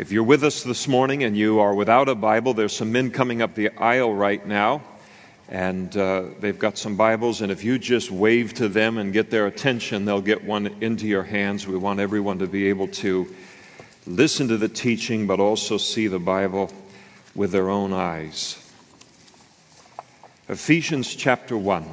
If you're with us this morning and you are without a Bible, there's some men coming up the aisle right now, and uh, they've got some Bibles. And if you just wave to them and get their attention, they'll get one into your hands. We want everyone to be able to listen to the teaching, but also see the Bible with their own eyes. Ephesians chapter 1.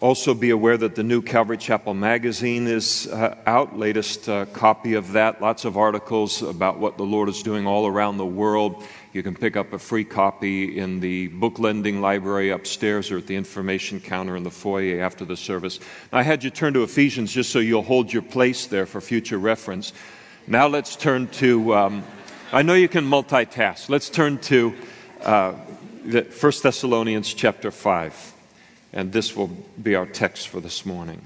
Also, be aware that the new Calvary Chapel magazine is uh, out, latest uh, copy of that. Lots of articles about what the Lord is doing all around the world. You can pick up a free copy in the book lending library upstairs or at the information counter in the foyer after the service. I had you turn to Ephesians just so you'll hold your place there for future reference. Now let's turn to, um, I know you can multitask. Let's turn to uh, 1 Thessalonians chapter 5. And this will be our text for this morning.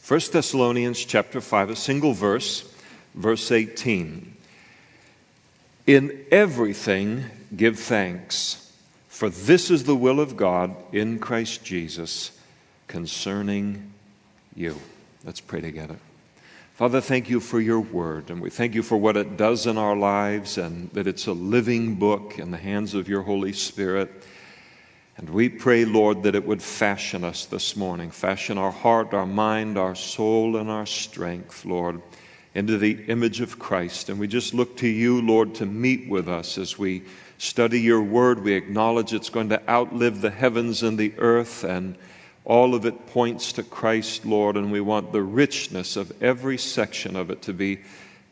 First Thessalonians chapter 5, a single verse, verse 18. In everything, give thanks, for this is the will of God in Christ Jesus concerning you. Let's pray together. Father, thank you for your word, and we thank you for what it does in our lives, and that it's a living book in the hands of your Holy Spirit. And we pray, Lord, that it would fashion us this morning, fashion our heart, our mind, our soul, and our strength, Lord into the image of Christ. And we just look to you, Lord, to meet with us as we study your word. We acknowledge it's going to outlive the heavens and the earth, and all of it points to Christ, Lord. And we want the richness of every section of it to be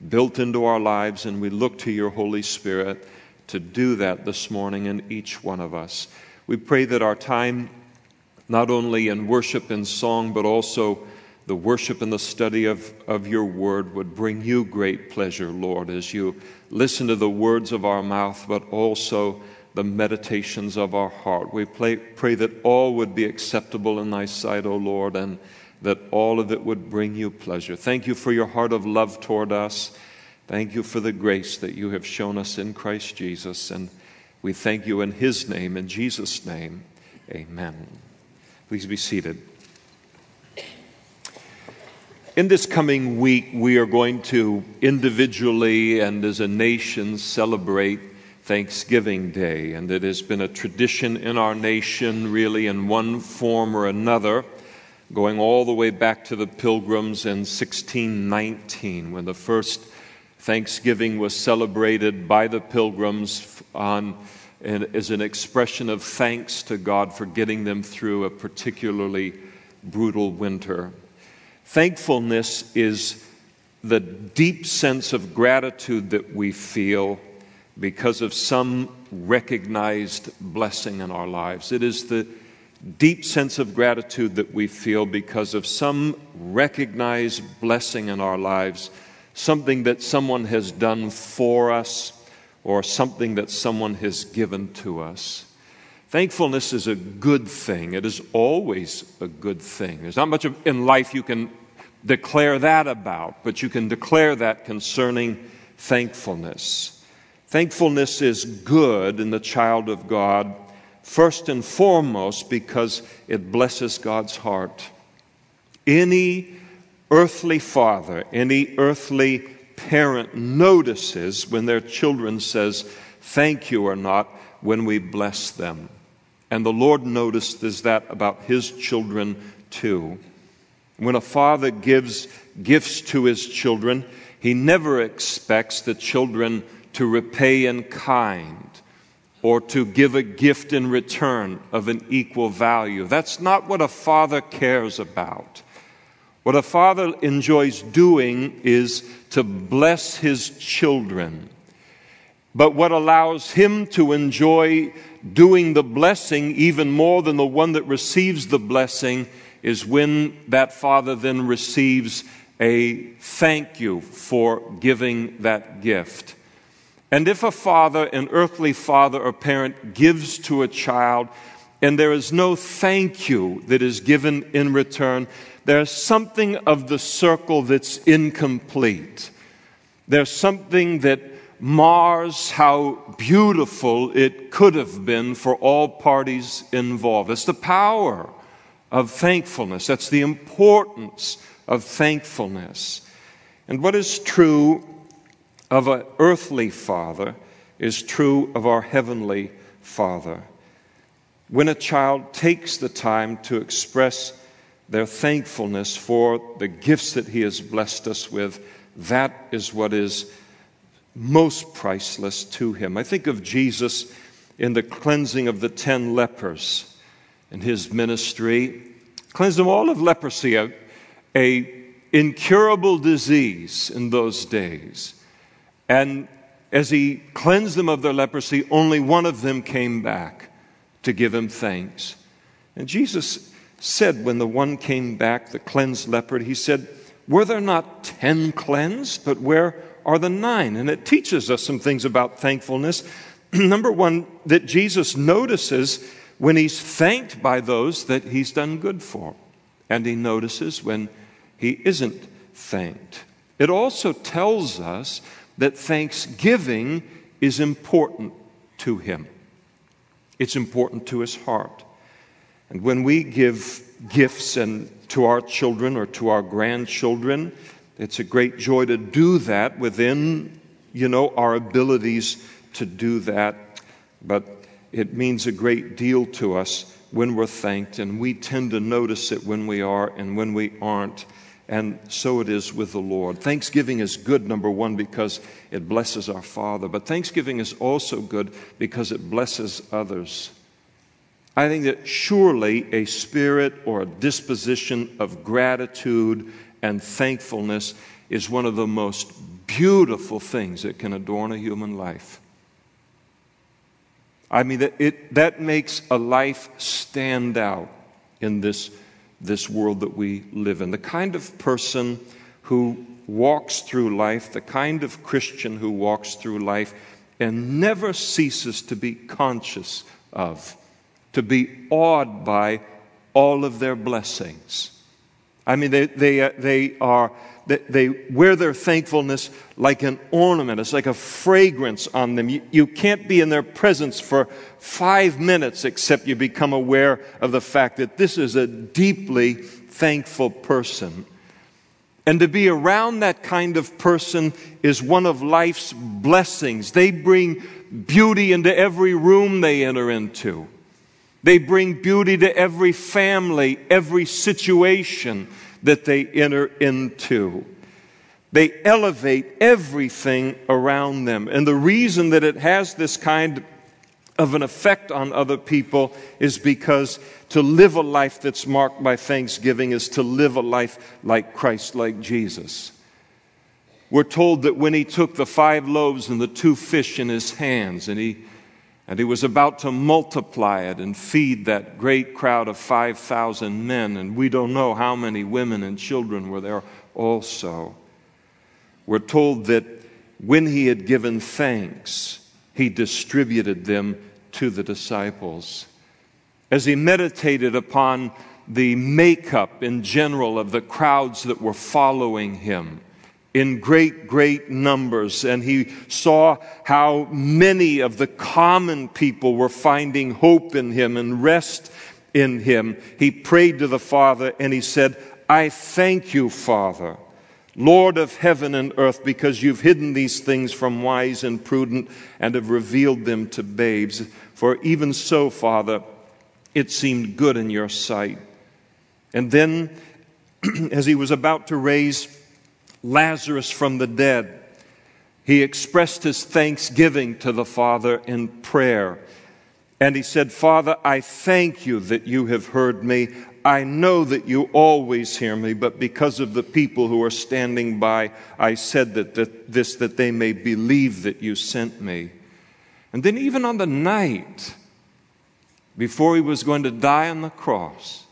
built into our lives. And we look to your Holy Spirit to do that this morning in each one of us. We pray that our time, not only in worship and song, but also the worship and the study of, of your word would bring you great pleasure, Lord, as you listen to the words of our mouth, but also the meditations of our heart. We pray, pray that all would be acceptable in thy sight, O Lord, and that all of it would bring you pleasure. Thank you for your heart of love toward us. Thank you for the grace that you have shown us in Christ Jesus. And we thank you in his name, in Jesus' name. Amen. Please be seated. In this coming week, we are going to individually and as a nation celebrate Thanksgiving Day. And it has been a tradition in our nation, really, in one form or another, going all the way back to the pilgrims in 1619, when the first Thanksgiving was celebrated by the pilgrims on, as an expression of thanks to God for getting them through a particularly brutal winter. Thankfulness is the deep sense of gratitude that we feel because of some recognized blessing in our lives. It is the deep sense of gratitude that we feel because of some recognized blessing in our lives, something that someone has done for us or something that someone has given to us. Thankfulness is a good thing. It is always a good thing. There's not much in life you can declare that about, but you can declare that concerning thankfulness. Thankfulness is good in the child of God, first and foremost because it blesses God's heart. Any earthly father, any earthly parent notices when their children says thank you or not when we bless them. And the Lord noticed notices that about his children too. When a father gives gifts to his children, he never expects the children to repay in kind or to give a gift in return of an equal value. That's not what a father cares about. What a father enjoys doing is to bless his children. But what allows him to enjoy doing the blessing even more than the one that receives the blessing is when that father then receives a thank you for giving that gift. And if a father, an earthly father or parent, gives to a child, and there is no thank you that is given in return, there's something of the circle that's incomplete. There's something that mars how beautiful it could have been for all parties involved. It's the power of thankfulness, that's the importance of thankfulness. And what is true of an earthly father is true of our heavenly father. When a child takes the time to express their thankfulness for the gifts that he has blessed us with, that is what is most priceless to him. I think of Jesus in the cleansing of the ten lepers in his ministry, cleansed them all of leprosy, a, a incurable disease in those days. And as he cleansed them of their leprosy, only one of them came back to give him thanks. And Jesus said, when the one came back, the cleansed leper, he said, Were there not ten cleansed? But where are the nine? And it teaches us some things about thankfulness. Number one, that Jesus notices when he's thanked by those that he's done good for, and he notices when he isn't thanked. It also tells us that thanksgiving is important to him, it's important to his heart. And when we give gifts and to our children or to our grandchildren, it's a great joy to do that within, you know, our abilities to do that. But it means a great deal to us when we're thanked, and we tend to notice it when we are and when we aren't. And so it is with the Lord. Thanksgiving is good, number one, because it blesses our Father. But thanksgiving is also good because it blesses others. I think that surely a spirit or a disposition of gratitude and thankfulness is one of the most beautiful things that can adorn a human life. I mean, that, it, that makes a life stand out in this this world that we live in. The kind of person who walks through life, the kind of Christian who walks through life and never ceases to be conscious of, to be awed by all of their blessings. I mean, they, they, uh, they are they wear their thankfulness like an ornament. It's like a fragrance on them. You, you can't be in their presence for five minutes except you become aware of the fact that this is a deeply thankful person. And to be around that kind of person is one of life's blessings. They bring beauty into every room they enter into. They bring beauty to every family, every situation that they enter into. They elevate everything around them. And the reason that it has this kind of an effect on other people is because to live a life that's marked by thanksgiving is to live a life like Christ, like Jesus. We're told that when he took the five loaves and the two fish in his hands and he and he was about to multiply it and feed that great crowd of 5,000 men. And we don't know how many women and children were there also. We're told that when he had given thanks, he distributed them to the disciples. As he meditated upon the makeup in general of the crowds that were following him, in great, great numbers. And he saw how many of the common people were finding hope in him and rest in him. He prayed to the Father and he said, I thank you, Father, Lord of heaven and earth, because you've hidden these things from wise and prudent and have revealed them to babes. For even so, Father, it seemed good in your sight. And then, as he was about to raise Lazarus from the dead, he expressed his thanksgiving to the Father in prayer. And he said, Father, I thank you that you have heard me. I know that you always hear me, but because of the people who are standing by, I said that, that this that they may believe that you sent me. And then, even on the night before he was going to die on the cross,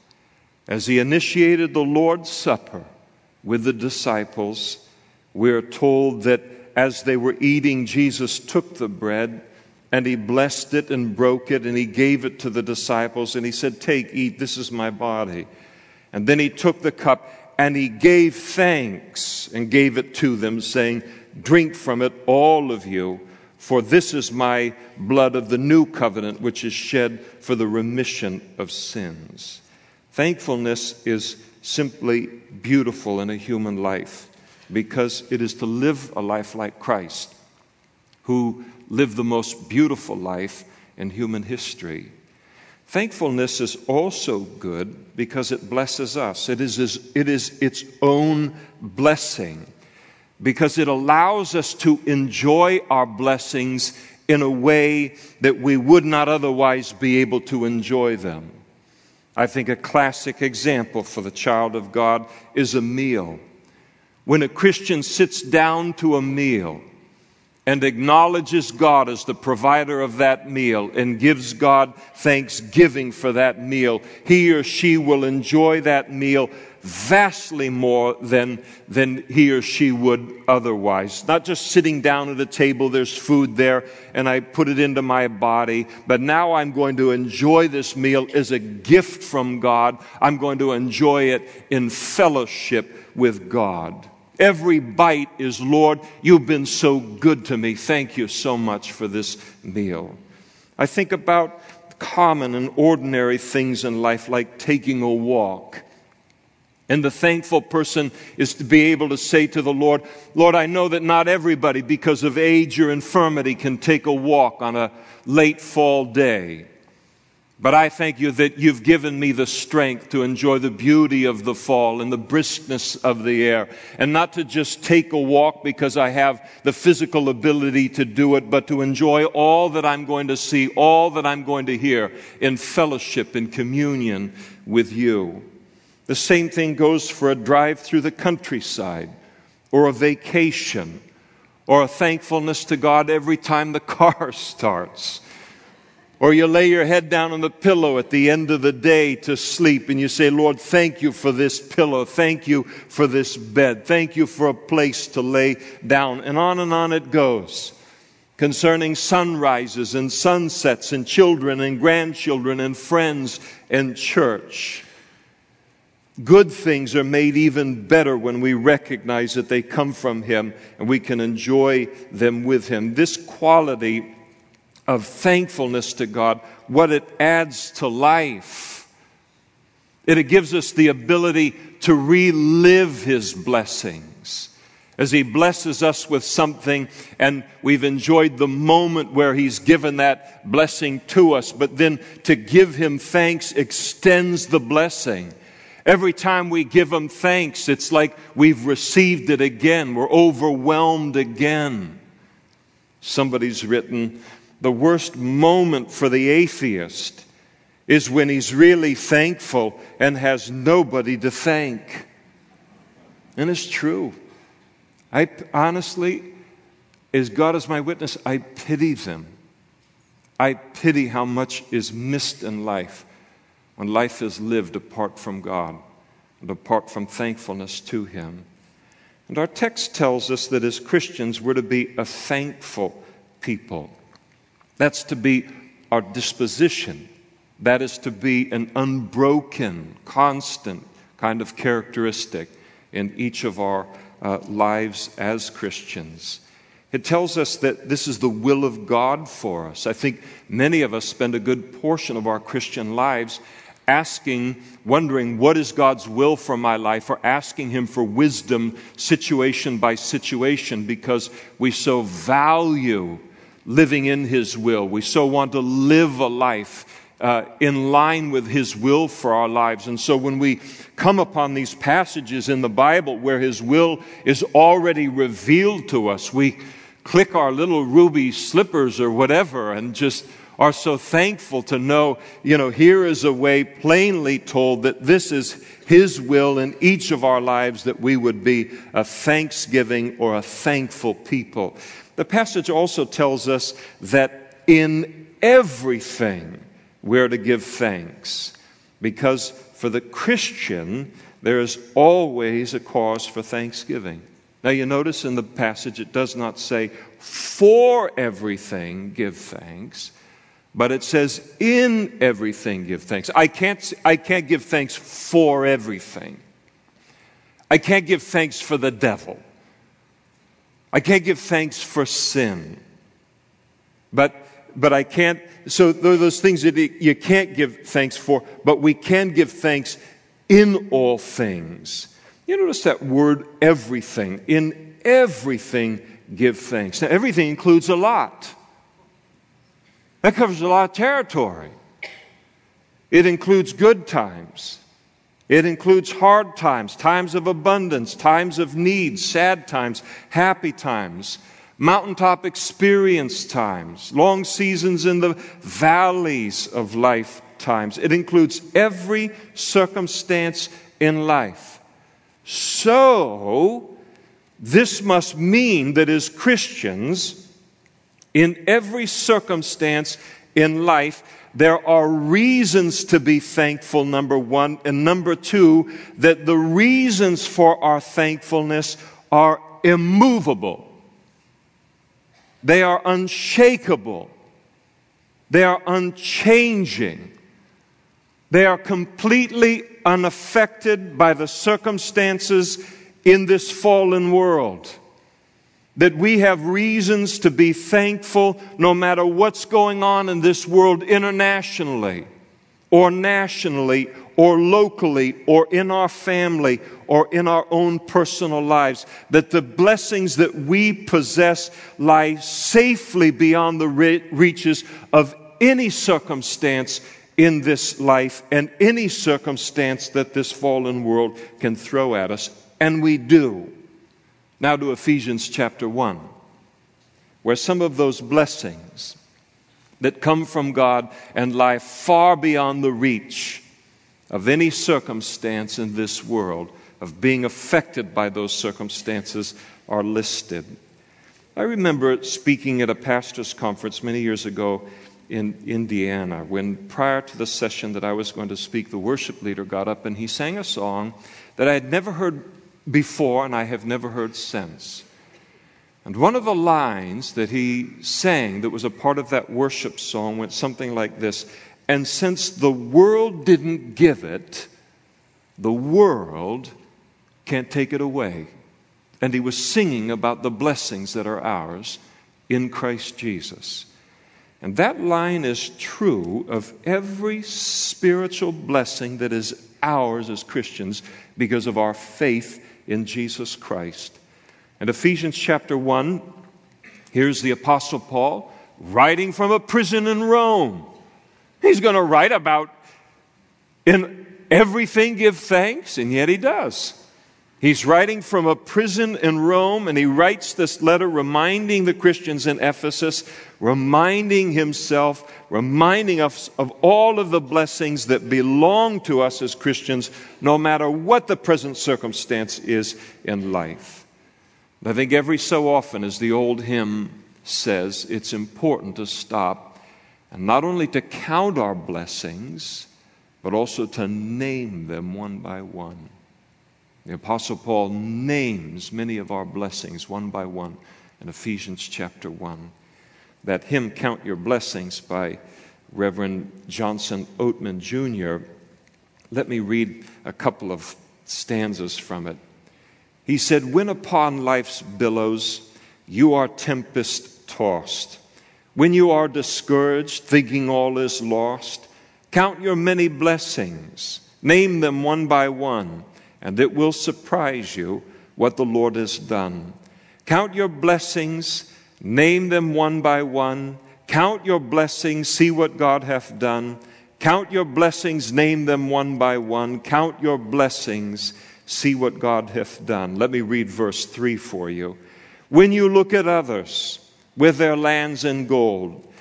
as he initiated the Lord's Supper, with the disciples, we're told that as they were eating, Jesus took the bread and he blessed it and broke it and he gave it to the disciples and he said, Take, eat, this is my body. And then he took the cup and he gave thanks and gave it to them, saying, Drink from it, all of you, for this is my blood of the new covenant, which is shed for the remission of sins. Thankfulness is simply beautiful in a human life because it is to live a life like Christ, who lived the most beautiful life in human history. Thankfulness is also good because it blesses us. It is, it is its own blessing because it allows us to enjoy our blessings in a way that we would not otherwise be able to enjoy them. I think a classic example for the child of God is a meal. When a Christian sits down to a meal, and acknowledges God as the provider of that meal and gives God thanksgiving for that meal, he or she will enjoy that meal vastly more than, than he or she would otherwise. Not just sitting down at a table, there's food there, and I put it into my body, but now I'm going to enjoy this meal as a gift from God. I'm going to enjoy it in fellowship with God. Every bite is, Lord, you've been so good to me. Thank you so much for this meal. I think about common and ordinary things in life like taking a walk. And the thankful person is to be able to say to the Lord, Lord, I know that not everybody, because of age or infirmity, can take a walk on a late fall day. But I thank you that you've given me the strength to enjoy the beauty of the fall and the briskness of the air, and not to just take a walk because I have the physical ability to do it, but to enjoy all that I'm going to see, all that I'm going to hear in fellowship and communion with you. The same thing goes for a drive through the countryside or a vacation or a thankfulness to God every time the car starts or you lay your head down on the pillow at the end of the day to sleep and you say, Lord, thank you for this pillow. Thank you for this bed. Thank you for a place to lay down. And on and on it goes. Concerning sunrises and sunsets and children and grandchildren and friends and church. Good things are made even better when we recognize that they come from Him and we can enjoy them with Him. This quality of thankfulness to God, what it adds to life. It gives us the ability to relive His blessings. As He blesses us with something, and we've enjoyed the moment where He's given that blessing to us, but then to give Him thanks extends the blessing. Every time we give Him thanks, it's like we've received it again. We're overwhelmed again. Somebody's written, the worst moment for the atheist is when he's really thankful and has nobody to thank. And it's true. I honestly, as God is my witness, I pity them. I pity how much is missed in life when life is lived apart from God and apart from thankfulness to Him. And our text tells us that as Christians, we're to be a thankful people. That's to be our disposition. That is to be an unbroken, constant kind of characteristic in each of our uh, lives as Christians. It tells us that this is the will of God for us. I think many of us spend a good portion of our Christian lives asking, wondering, what is God's will for my life, or asking Him for wisdom situation by situation because we so value living in His will. We so want to live a life uh, in line with His will for our lives. And so when we come upon these passages in the Bible where His will is already revealed to us, we click our little ruby slippers or whatever and just are so thankful to know, you know, here is a way plainly told that this is His will in each of our lives that we would be a thanksgiving or a thankful people. The passage also tells us that in everything we're to give thanks because for the Christian, there is always a cause for thanksgiving. Now, you notice in the passage it does not say, for everything give thanks, but it says, in everything give thanks. I can't, I can't give thanks for everything. I can't give thanks for the devil. I can't give thanks for sin. But, but I can't, so those things that you can't give thanks for, but we can give thanks in all things. You notice that word everything. In everything, give thanks. Now, everything includes a lot. That covers a lot of territory. It includes good times. It includes hard times, times of abundance, times of need, sad times, happy times, mountaintop experience times, long seasons in the valleys of life times. It includes every circumstance in life. So, this must mean that as Christians, in every circumstance in life, there are reasons to be thankful, number one. And number two, that the reasons for our thankfulness are immovable. They are unshakable. They are unchanging. They are completely unaffected by the circumstances in this fallen world that we have reasons to be thankful no matter what's going on in this world internationally or nationally or locally or in our family or in our own personal lives. That the blessings that we possess lie safely beyond the reaches of any circumstance in this life and any circumstance that this fallen world can throw at us. And we do. Now to Ephesians chapter 1, where some of those blessings that come from God and lie far beyond the reach of any circumstance in this world, of being affected by those circumstances, are listed. I remember speaking at a pastor's conference many years ago in Indiana when, prior to the session that I was going to speak, the worship leader got up and he sang a song that I had never heard before and I have never heard since. And one of the lines that he sang that was a part of that worship song went something like this And since the world didn't give it, the world can't take it away. And he was singing about the blessings that are ours in Christ Jesus. And that line is true of every spiritual blessing that is ours as Christians because of our faith in Jesus Christ. And Ephesians chapter 1, here's the Apostle Paul writing from a prison in Rome. He's going to write about in everything give thanks, and yet he does. He's writing from a prison in Rome, and he writes this letter reminding the Christians in Ephesus, reminding himself, reminding us of all of the blessings that belong to us as Christians, no matter what the present circumstance is in life. I think every so often, as the old hymn says, it's important to stop and not only to count our blessings, but also to name them one by one. The Apostle Paul names many of our blessings one by one in Ephesians chapter 1. That hymn, Count Your Blessings, by Reverend Johnson Oatman Jr., let me read a couple of stanzas from it. He said, When upon life's billows you are tempest tossed, when you are discouraged, thinking all is lost, count your many blessings, name them one by one and it will surprise you what the Lord has done. Count your blessings, name them one by one. Count your blessings, see what God hath done. Count your blessings, name them one by one. Count your blessings, see what God hath done. Let me read verse 3 for you. When you look at others with their lands and gold,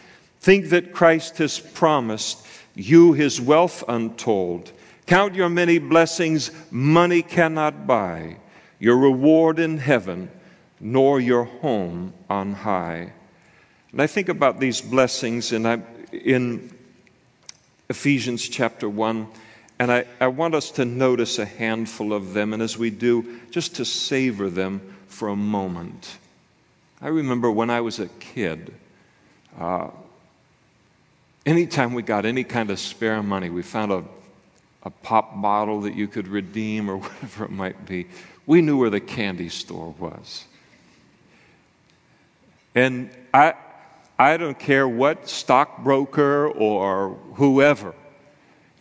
think that Christ has promised you his wealth untold. Count your many blessings money cannot buy, your reward in heaven, nor your home on high. And I think about these blessings in, in Ephesians chapter 1, and I, I want us to notice a handful of them, and as we do, just to savor them for a moment. I remember when I was a kid, uh, anytime we got any kind of spare money, we found a, a pop bottle that you could redeem or whatever it might be, we knew where the candy store was. And I, I don't care what stockbroker or whoever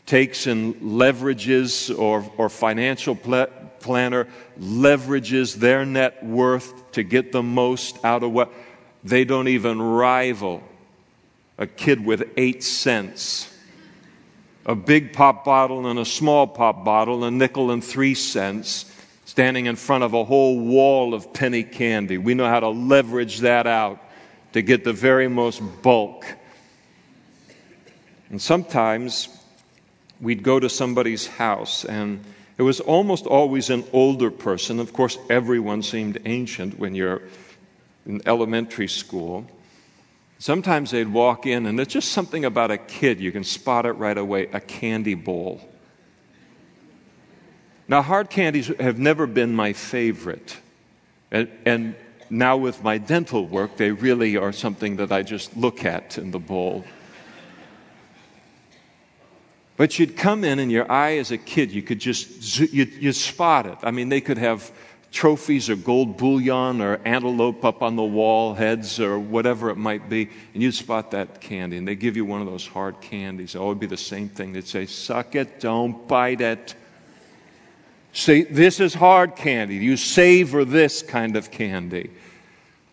takes and leverages or, or financial pl- planner leverages their net worth to get the most out of what they don't even rival a kid with eight cents a big pop bottle and a small pop bottle a nickel and three cents standing in front of a whole wall of penny candy we know how to leverage that out to get the very most bulk. And sometimes we'd go to somebody's house, and it was almost always an older person. Of course, everyone seemed ancient when you're in elementary school. Sometimes they'd walk in, and there's just something about a kid, you can spot it right away a candy bowl. Now, hard candies have never been my favorite. And, and now with my dental work, they really are something that I just look at in the bowl. But you'd come in, and your eye as a kid, you could just you'd, you'd spot it. I mean, they could have trophies or gold bullion or antelope up on the wall, heads or whatever it might be, and you'd spot that candy. And they give you one of those hard candies. Oh, it would be the same thing. They'd say, Suck it, don't bite it. Say, this is hard candy. You savor this kind of candy.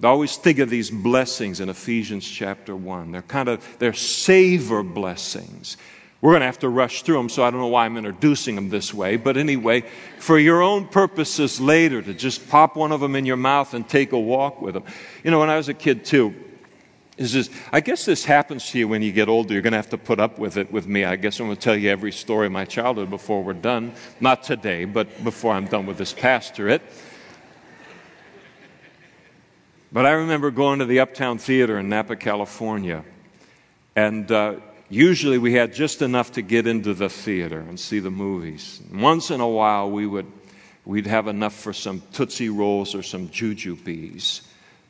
I always think of these blessings in Ephesians chapter 1. They're kind of, they're savor blessings. We're going to have to rush through them, so I don't know why I'm introducing them this way. But anyway, for your own purposes later, to just pop one of them in your mouth and take a walk with them. You know, when I was a kid too, is this, I guess this happens to you when you get older. You're going to have to put up with it with me. I guess I'm going to tell you every story of my childhood before we're done. Not today, but before I'm done with this pastorate. But I remember going to the Uptown Theater in Napa, California. And uh, usually we had just enough to get into the theater and see the movies. Once in a while, we would, we'd have enough for some Tootsie Rolls or some Jujubes.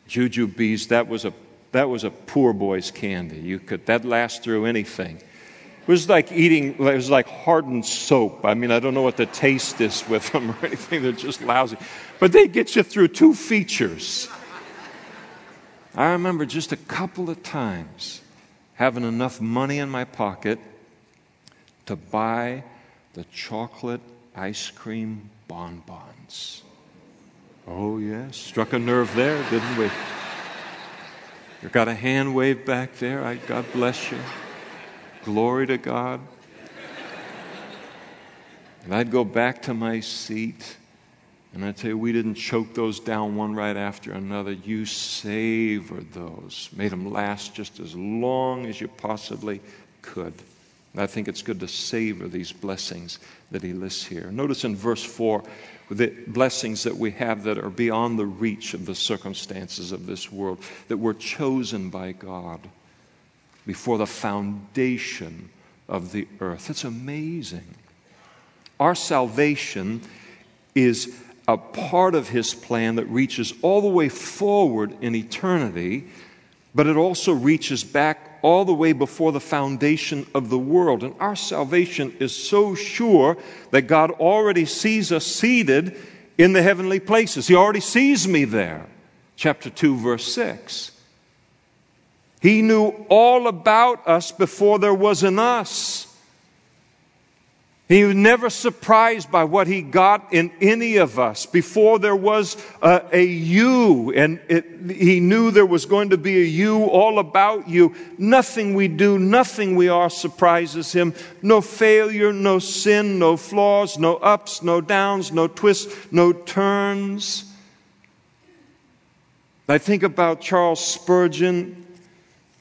Jujubes, that was a that was a poor boy's candy. You could that last through anything. It was like eating. It was like hardened soap. I mean, I don't know what the taste is with them or anything. They're just lousy, but they get you through two features. I remember just a couple of times having enough money in my pocket to buy the chocolate ice cream bonbons. Oh, yes, struck a nerve there, didn't we? You got a hand wave back there. I, God bless you. Glory to God. And I'd go back to my seat and I tell you, we didn't choke those down one right after another. You savored those, made them last just as long as you possibly could. And I think it's good to savor these blessings that he lists here. Notice in verse 4 the blessings that we have that are beyond the reach of the circumstances of this world, that we're chosen by God before the foundation of the earth. It's amazing. Our salvation is a part of his plan that reaches all the way forward in eternity, but it also reaches back all the way before the foundation of the world. And our salvation is so sure that God already sees us seated in the heavenly places. He already sees me there. Chapter 2, verse 6. He knew all about us before there was an us. He was never surprised by what he got in any of us before there was a, a you, and it, he knew there was going to be a you all about you. Nothing we do, nothing we are surprises him. No failure, no sin, no flaws, no ups, no downs, no twists, no turns. I think about Charles Spurgeon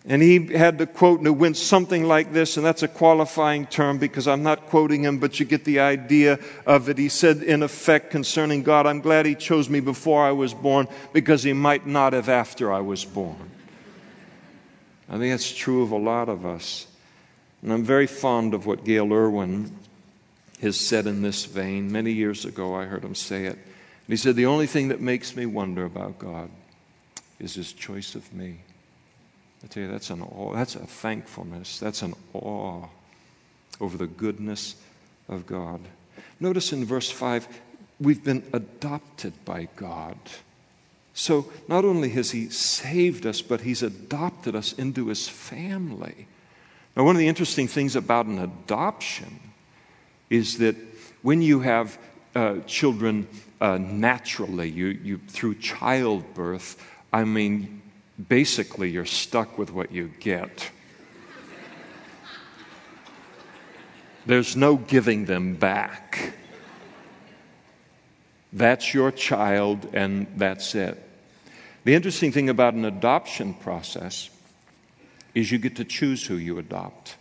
and he had the quote, and it went something like this, and that's a qualifying term because I'm not quoting him, but you get the idea of it. He said, in effect, concerning God, I'm glad he chose me before I was born because he might not have after I was born. I think that's true of a lot of us. And I'm very fond of what Gayle Erwin has said in this vein. Many years ago, I heard him say it. And He said, The only thing that makes me wonder about God is his choice of me. I tell you, that's an awe, that's a thankfulness, that's an awe over the goodness of God. Notice in verse 5, we've been adopted by God. So not only has He saved us, but He's adopted us into His family. Now, one of the interesting things about an adoption is that when you have uh, children uh, naturally, you, you, through childbirth, I mean, basically you're stuck with what you get. There's no giving them back. That's your child, and that's it. The interesting thing about an adoption process is you get to choose who you adopt.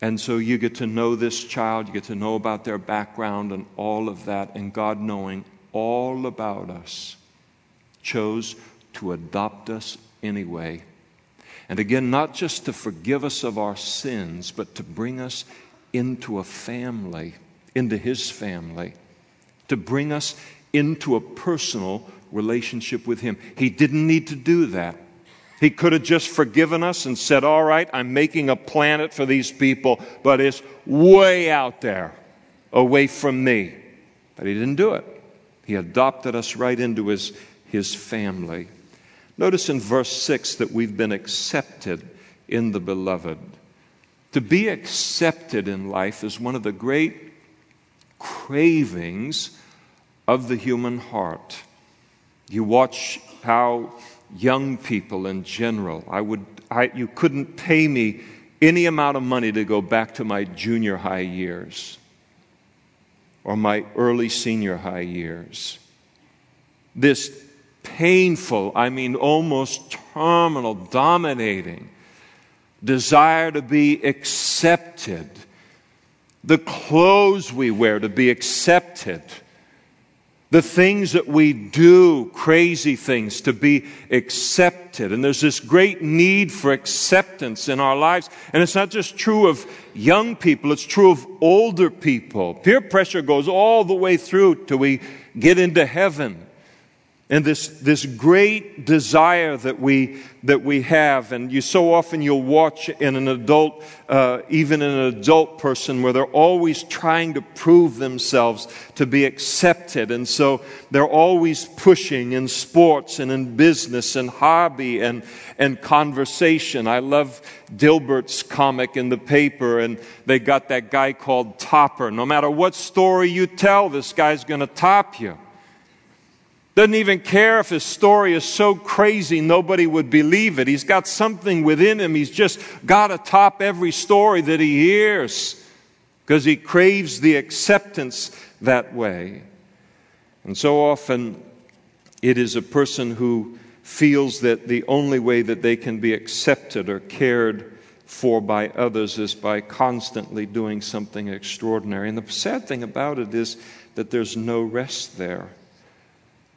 And so you get to know this child, you get to know about their background and all of that, and God knowing all about us chose to adopt us anyway. And again, not just to forgive us of our sins, but to bring us into a family, into His family, to bring us into a personal relationship with Him. He didn't need to do that. He could have just forgiven us and said, All right, I'm making a planet for these people, but it's way out there, away from me. But He didn't do it. He adopted us right into His, his family. Notice in verse 6 that we've been accepted in the beloved. To be accepted in life is one of the great cravings of the human heart. You watch how young people in general, I would, I, you couldn't pay me any amount of money to go back to my junior high years or my early senior high years. This painful, I mean almost terminal, dominating desire to be accepted, the clothes we wear to be accepted the things that we do, crazy things, to be accepted. And there's this great need for acceptance in our lives. And it's not just true of young people, it's true of older people. Peer pressure goes all the way through till we get into heaven and this, this great desire that we, that we have. And you so often you'll watch in an adult, uh, even in an adult person, where they're always trying to prove themselves to be accepted. And so they're always pushing in sports and in business and hobby and, and conversation. I love Dilbert's comic in the paper, and they got that guy called Topper. No matter what story you tell, this guy's going to top you. Doesn't even care if his story is so crazy nobody would believe it. He's got something within him. He's just got to top every story that he hears because he craves the acceptance that way. And so often it is a person who feels that the only way that they can be accepted or cared for by others is by constantly doing something extraordinary. And the sad thing about it is that there's no rest there.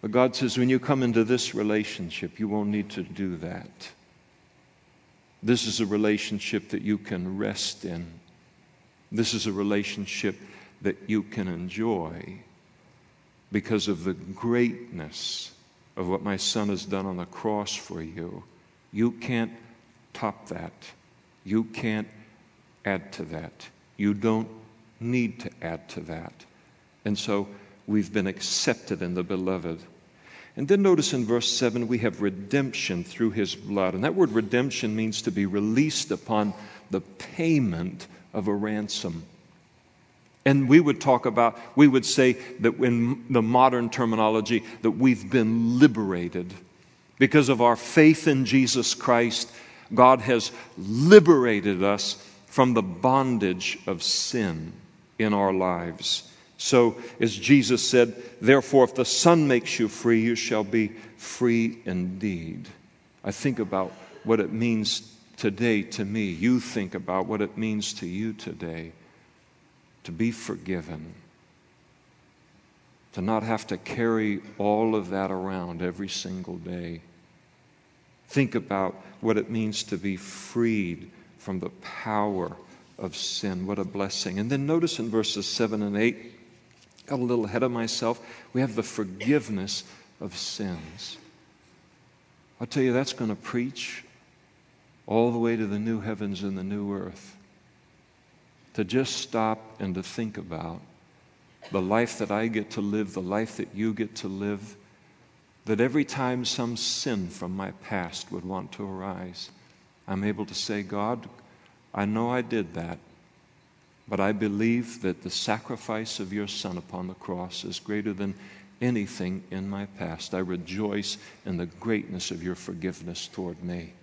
But God says, when you come into this relationship, you won't need to do that. This is a relationship that you can rest in. This is a relationship that you can enjoy because of the greatness of what my son has done on the cross for you. You can't top that. You can't add to that. You don't need to add to that. And so we've been accepted in the beloved. And then notice in verse 7, we have redemption through his blood. And that word redemption means to be released upon the payment of a ransom. And we would talk about, we would say that in the modern terminology, that we've been liberated. Because of our faith in Jesus Christ, God has liberated us from the bondage of sin in our lives. So, as Jesus said, therefore, if the Son makes you free, you shall be free indeed. I think about what it means today to me. You think about what it means to you today to be forgiven, to not have to carry all of that around every single day. Think about what it means to be freed from the power of sin. What a blessing. And then notice in verses 7 and 8 got a little ahead of myself. We have the forgiveness of sins. I'll tell you, that's going to preach all the way to the new heavens and the new earth. To just stop and to think about the life that I get to live, the life that you get to live, that every time some sin from my past would want to arise, I'm able to say, God, I know I did that, but I believe that the sacrifice of your Son upon the cross is greater than anything in my past. I rejoice in the greatness of your forgiveness toward me.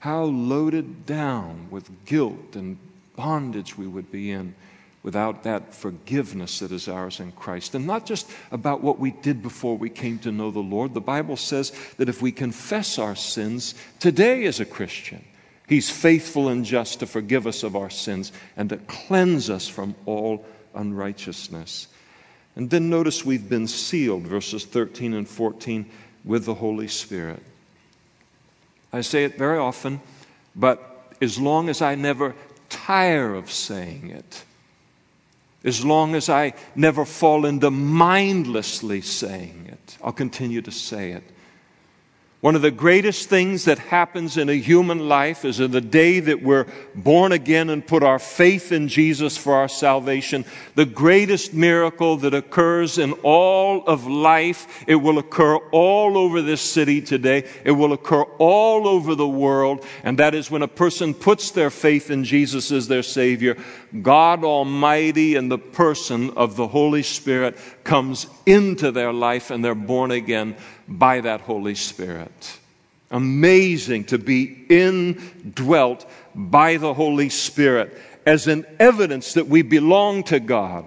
How loaded down with guilt and bondage we would be in without that forgiveness that is ours in Christ. And not just about what we did before we came to know the Lord. The Bible says that if we confess our sins today as a Christian, He's faithful and just to forgive us of our sins and to cleanse us from all unrighteousness. And then notice we've been sealed, verses 13 and 14, with the Holy Spirit. I say it very often, but as long as I never tire of saying it, as long as I never fall into mindlessly saying it, I'll continue to say it. One of the greatest things that happens in a human life is in the day that we're born again and put our faith in Jesus for our salvation. The greatest miracle that occurs in all of life, it will occur all over this city today. It will occur all over the world. And that is when a person puts their faith in Jesus as their Savior, God Almighty and the person of the Holy Spirit comes into their life and they're born again by that Holy Spirit. Amazing to be indwelt by the Holy Spirit as an evidence that we belong to God,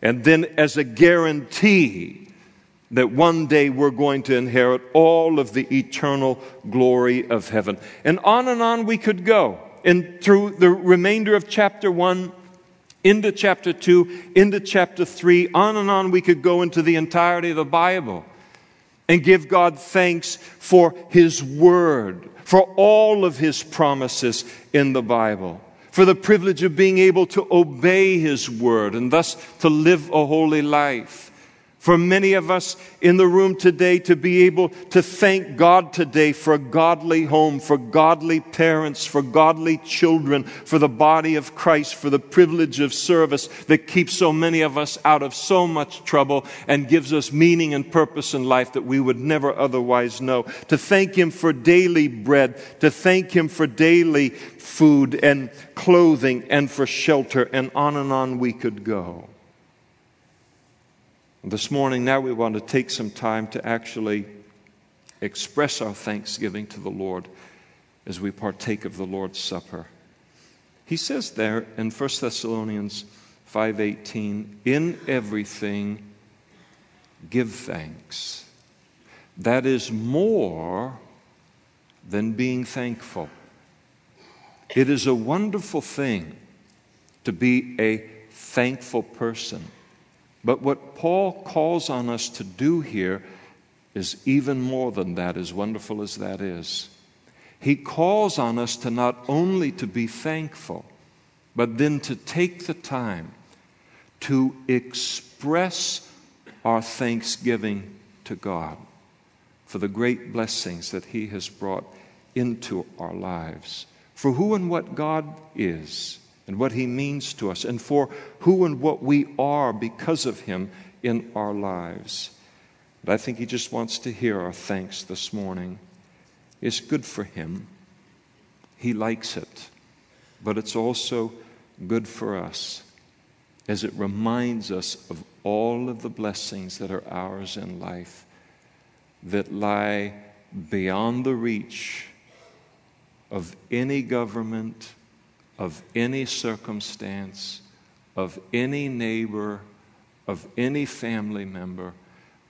and then as a guarantee that one day we're going to inherit all of the eternal glory of heaven. And on and on we could go. And through the remainder of chapter 1, into chapter 2, into chapter 3, on and on we could go into the entirety of the Bible and give God thanks for His Word, for all of His promises in the Bible, for the privilege of being able to obey His Word and thus to live a holy life for many of us in the room today to be able to thank God today for a godly home, for godly parents, for godly children, for the body of Christ, for the privilege of service that keeps so many of us out of so much trouble and gives us meaning and purpose in life that we would never otherwise know. To thank Him for daily bread, to thank Him for daily food and clothing and for shelter, and on and on we could go. This morning, now we want to take some time to actually express our thanksgiving to the Lord as we partake of the Lord's Supper. He says there in 1 Thessalonians 5:18, "In everything give thanks." That is more than being thankful. It is a wonderful thing to be a thankful person. But what Paul calls on us to do here is even more than that, as wonderful as that is. He calls on us to not only to be thankful, but then to take the time to express our thanksgiving to God for the great blessings that He has brought into our lives, for who and what God is and what He means to us, and for who and what we are because of Him in our lives. But I think He just wants to hear our thanks this morning. It's good for Him, He likes it, but it's also good for us as it reminds us of all of the blessings that are ours in life that lie beyond the reach of any government of any circumstance, of any neighbor, of any family member,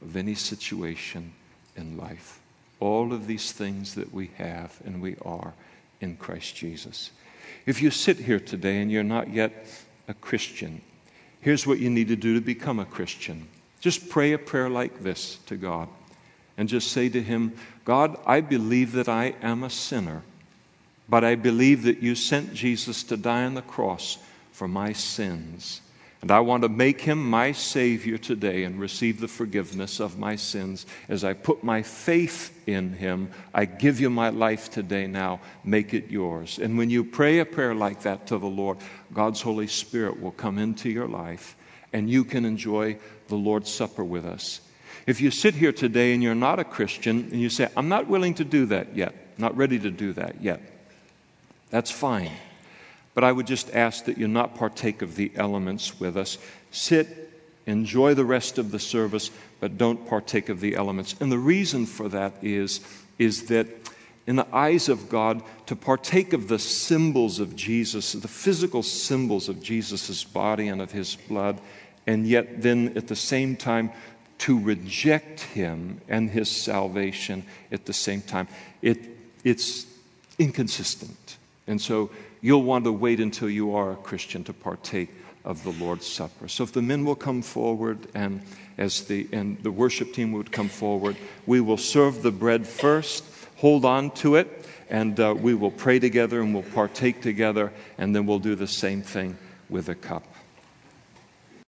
of any situation in life. All of these things that we have and we are in Christ Jesus. If you sit here today and you're not yet a Christian, here's what you need to do to become a Christian. Just pray a prayer like this to God and just say to Him, God, I believe that I am a sinner but I believe that you sent Jesus to die on the cross for my sins. And I want to make him my Savior today and receive the forgiveness of my sins. As I put my faith in him, I give you my life today now. Make it yours. And when you pray a prayer like that to the Lord, God's Holy Spirit will come into your life and you can enjoy the Lord's Supper with us. If you sit here today and you're not a Christian and you say, I'm not willing to do that yet, not ready to do that yet, that's fine. But I would just ask that you not partake of the elements with us. Sit, enjoy the rest of the service, but don't partake of the elements. And the reason for that is, is that in the eyes of God, to partake of the symbols of Jesus, the physical symbols of Jesus' body and of his blood, and yet then at the same time to reject him and his salvation at the same time, it, it's inconsistent. And so you'll want to wait until you are a Christian to partake of the Lord's Supper. So if the men will come forward and as the and the worship team would come forward, we will serve the bread first, hold on to it, and uh, we will pray together and we'll partake together, and then we'll do the same thing with the cup.